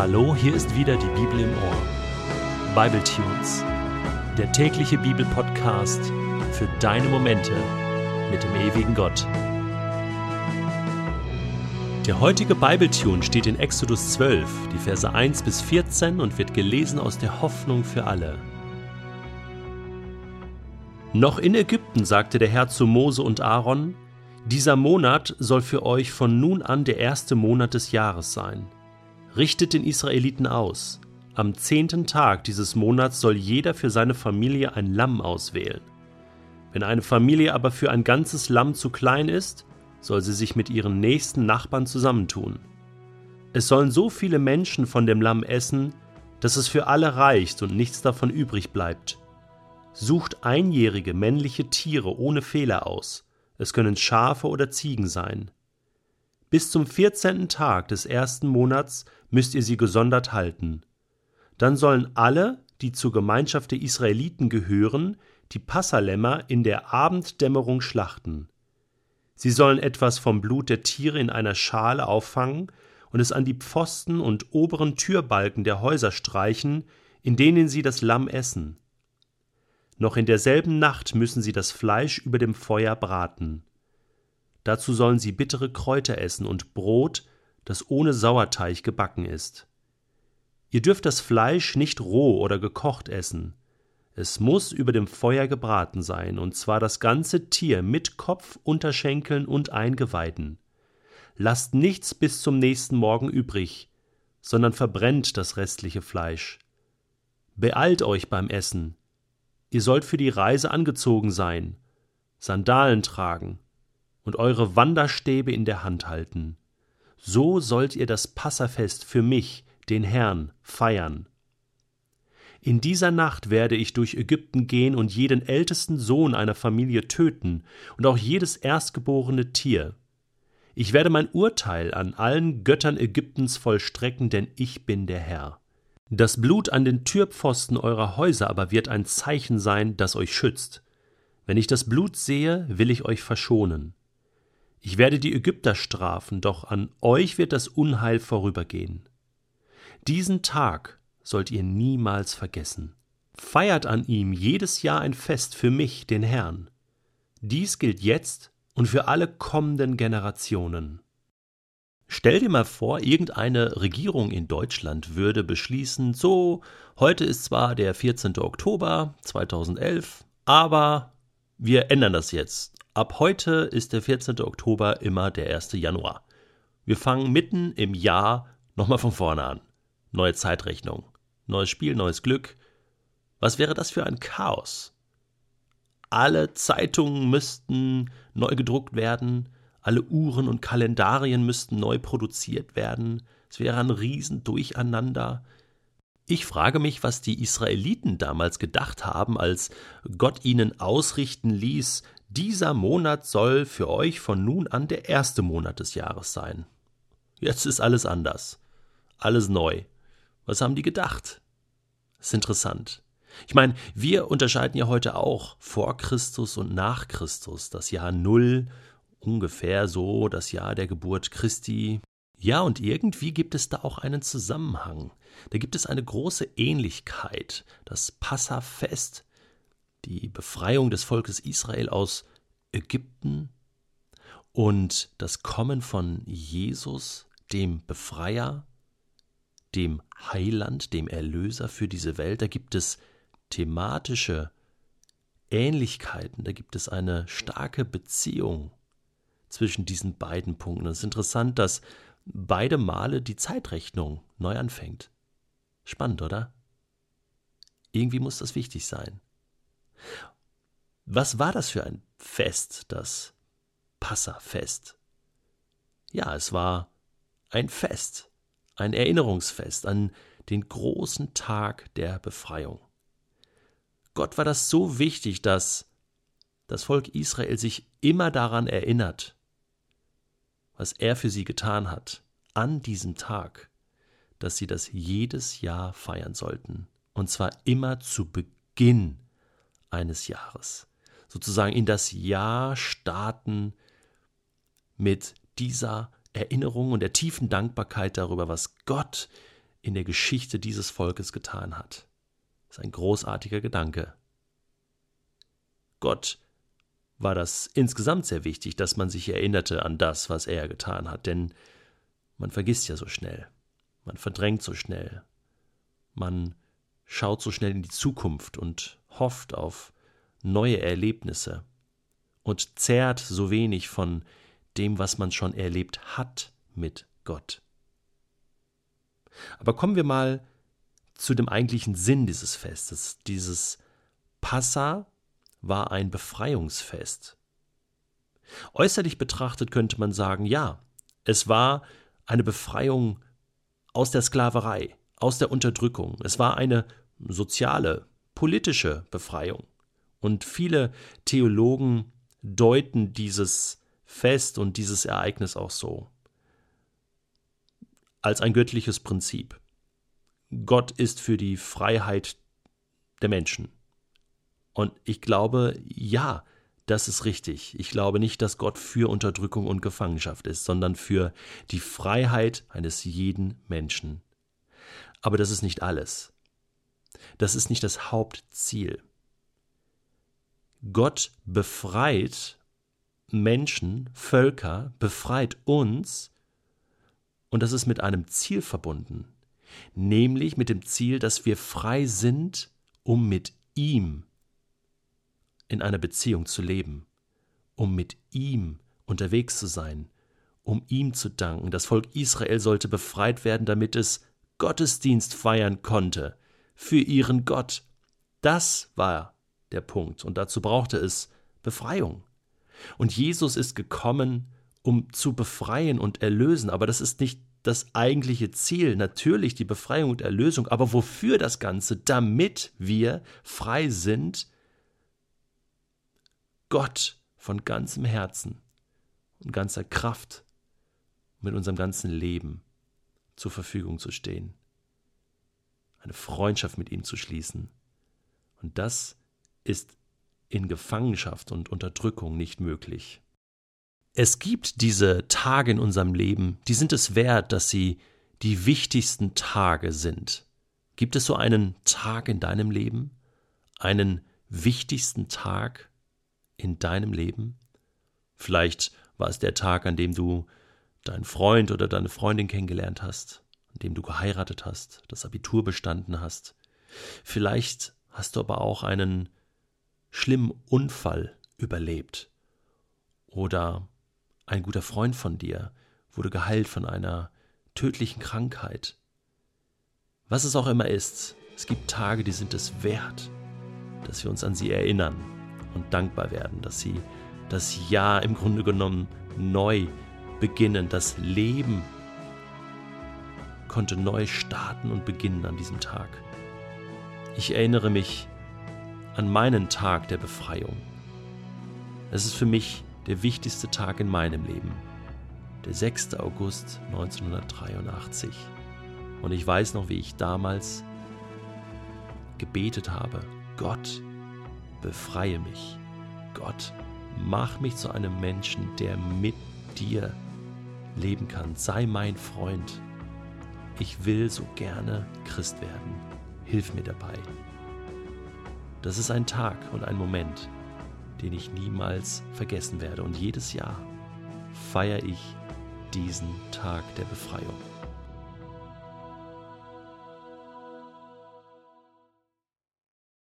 Hallo, hier ist wieder die Bibel im Ohr. Bible Tunes, der tägliche Bibelpodcast für deine Momente mit dem ewigen Gott. Der heutige Bible Tune steht in Exodus 12, die Verse 1 bis 14 und wird gelesen aus der Hoffnung für alle. Noch in Ägypten sagte der Herr zu Mose und Aaron: Dieser Monat soll für euch von nun an der erste Monat des Jahres sein richtet den Israeliten aus. Am zehnten Tag dieses Monats soll jeder für seine Familie ein Lamm auswählen. Wenn eine Familie aber für ein ganzes Lamm zu klein ist, soll sie sich mit ihren nächsten Nachbarn zusammentun. Es sollen so viele Menschen von dem Lamm essen, dass es für alle reicht und nichts davon übrig bleibt. Sucht einjährige männliche Tiere ohne Fehler aus. Es können Schafe oder Ziegen sein. Bis zum vierzehnten Tag des ersten Monats müsst ihr sie gesondert halten. Dann sollen alle, die zur Gemeinschaft der Israeliten gehören, die Passalämmer in der Abenddämmerung schlachten. Sie sollen etwas vom Blut der Tiere in einer Schale auffangen und es an die Pfosten und oberen Türbalken der Häuser streichen, in denen sie das Lamm essen. Noch in derselben Nacht müssen sie das Fleisch über dem Feuer braten. Dazu sollen sie bittere Kräuter essen und Brot, das ohne Sauerteig gebacken ist. Ihr dürft das Fleisch nicht roh oder gekocht essen. Es muss über dem Feuer gebraten sein, und zwar das ganze Tier mit Kopf, Unterschenkeln und Eingeweiden. Lasst nichts bis zum nächsten Morgen übrig, sondern verbrennt das restliche Fleisch. Beeilt euch beim Essen. Ihr sollt für die Reise angezogen sein, Sandalen tragen, und eure Wanderstäbe in der Hand halten. So sollt ihr das Passafest für mich, den Herrn, feiern. In dieser Nacht werde ich durch Ägypten gehen und jeden ältesten Sohn einer Familie töten und auch jedes erstgeborene Tier. Ich werde mein Urteil an allen Göttern Ägyptens vollstrecken, denn ich bin der Herr. Das Blut an den Türpfosten eurer Häuser aber wird ein Zeichen sein, das euch schützt. Wenn ich das Blut sehe, will ich euch verschonen. Ich werde die Ägypter strafen, doch an euch wird das Unheil vorübergehen. Diesen Tag sollt ihr niemals vergessen. Feiert an ihm jedes Jahr ein Fest für mich, den Herrn. Dies gilt jetzt und für alle kommenden Generationen. Stell dir mal vor, irgendeine Regierung in Deutschland würde beschließen, so, heute ist zwar der 14. Oktober 2011, aber wir ändern das jetzt. Ab heute ist der 14. Oktober immer der 1. Januar. Wir fangen mitten im Jahr nochmal von vorne an. Neue Zeitrechnung, neues Spiel, neues Glück. Was wäre das für ein Chaos? Alle Zeitungen müssten neu gedruckt werden, alle Uhren und Kalendarien müssten neu produziert werden. Es wäre ein Riesendurcheinander. Ich frage mich, was die Israeliten damals gedacht haben, als Gott ihnen ausrichten ließ, dieser Monat soll für euch von nun an der erste Monat des Jahres sein. Jetzt ist alles anders. Alles neu. Was haben die gedacht? Das ist interessant. Ich meine, wir unterscheiden ja heute auch vor Christus und nach Christus. Das Jahr Null, ungefähr so das Jahr der Geburt Christi. Ja, und irgendwie gibt es da auch einen Zusammenhang. Da gibt es eine große Ähnlichkeit. Das Passafest die Befreiung des Volkes Israel aus Ägypten und das Kommen von Jesus, dem Befreier, dem Heiland, dem Erlöser für diese Welt. Da gibt es thematische Ähnlichkeiten, da gibt es eine starke Beziehung zwischen diesen beiden Punkten. Es ist interessant, dass beide Male die Zeitrechnung neu anfängt. Spannend, oder? Irgendwie muss das wichtig sein. Was war das für ein Fest, das Passafest? Ja, es war ein Fest, ein Erinnerungsfest an den großen Tag der Befreiung. Gott war das so wichtig, dass das Volk Israel sich immer daran erinnert, was er für sie getan hat, an diesem Tag, dass sie das jedes Jahr feiern sollten, und zwar immer zu Beginn eines Jahres. Sozusagen in das Jahr starten mit dieser Erinnerung und der tiefen Dankbarkeit darüber, was Gott in der Geschichte dieses Volkes getan hat. Das ist ein großartiger Gedanke. Gott war das insgesamt sehr wichtig, dass man sich erinnerte an das, was er getan hat, denn man vergisst ja so schnell, man verdrängt so schnell, man schaut so schnell in die Zukunft und hofft auf neue Erlebnisse und zehrt so wenig von dem, was man schon erlebt hat mit Gott. Aber kommen wir mal zu dem eigentlichen Sinn dieses Festes. Dieses Passa war ein Befreiungsfest. Äußerlich betrachtet könnte man sagen, ja, es war eine Befreiung aus der Sklaverei, aus der Unterdrückung. Es war eine soziale, politische Befreiung. Und viele Theologen deuten dieses Fest und dieses Ereignis auch so als ein göttliches Prinzip. Gott ist für die Freiheit der Menschen. Und ich glaube, ja, das ist richtig. Ich glaube nicht, dass Gott für Unterdrückung und Gefangenschaft ist, sondern für die Freiheit eines jeden Menschen. Aber das ist nicht alles. Das ist nicht das Hauptziel. Gott befreit Menschen, Völker, befreit uns, und das ist mit einem Ziel verbunden, nämlich mit dem Ziel, dass wir frei sind, um mit ihm in einer Beziehung zu leben, um mit ihm unterwegs zu sein, um ihm zu danken. Das Volk Israel sollte befreit werden, damit es Gottesdienst feiern konnte für ihren Gott. Das war der Punkt und dazu brauchte es Befreiung. Und Jesus ist gekommen, um zu befreien und erlösen, aber das ist nicht das eigentliche Ziel, natürlich die Befreiung und Erlösung, aber wofür das Ganze? Damit wir frei sind, Gott von ganzem Herzen und ganzer Kraft mit unserem ganzen Leben zur Verfügung zu stehen, eine Freundschaft mit ihm zu schließen. Und das ist in Gefangenschaft und Unterdrückung nicht möglich. Es gibt diese Tage in unserem Leben, die sind es wert, dass sie die wichtigsten Tage sind. Gibt es so einen Tag in deinem Leben? Einen wichtigsten Tag in deinem Leben? Vielleicht war es der Tag, an dem du deinen Freund oder deine Freundin kennengelernt hast, an dem du geheiratet hast, das Abitur bestanden hast. Vielleicht hast du aber auch einen schlimmen Unfall überlebt oder ein guter Freund von dir wurde geheilt von einer tödlichen Krankheit. Was es auch immer ist, es gibt Tage, die sind es wert, dass wir uns an sie erinnern und dankbar werden, dass sie das Jahr im Grunde genommen neu beginnen. Das Leben konnte neu starten und beginnen an diesem Tag. Ich erinnere mich an meinen Tag der Befreiung. Es ist für mich der wichtigste Tag in meinem Leben, der 6. August 1983. Und ich weiß noch, wie ich damals gebetet habe, Gott, befreie mich. Gott, mach mich zu einem Menschen, der mit dir leben kann. Sei mein Freund. Ich will so gerne Christ werden. Hilf mir dabei. Das ist ein Tag und ein Moment, den ich niemals vergessen werde. Und jedes Jahr feiere ich diesen Tag der Befreiung.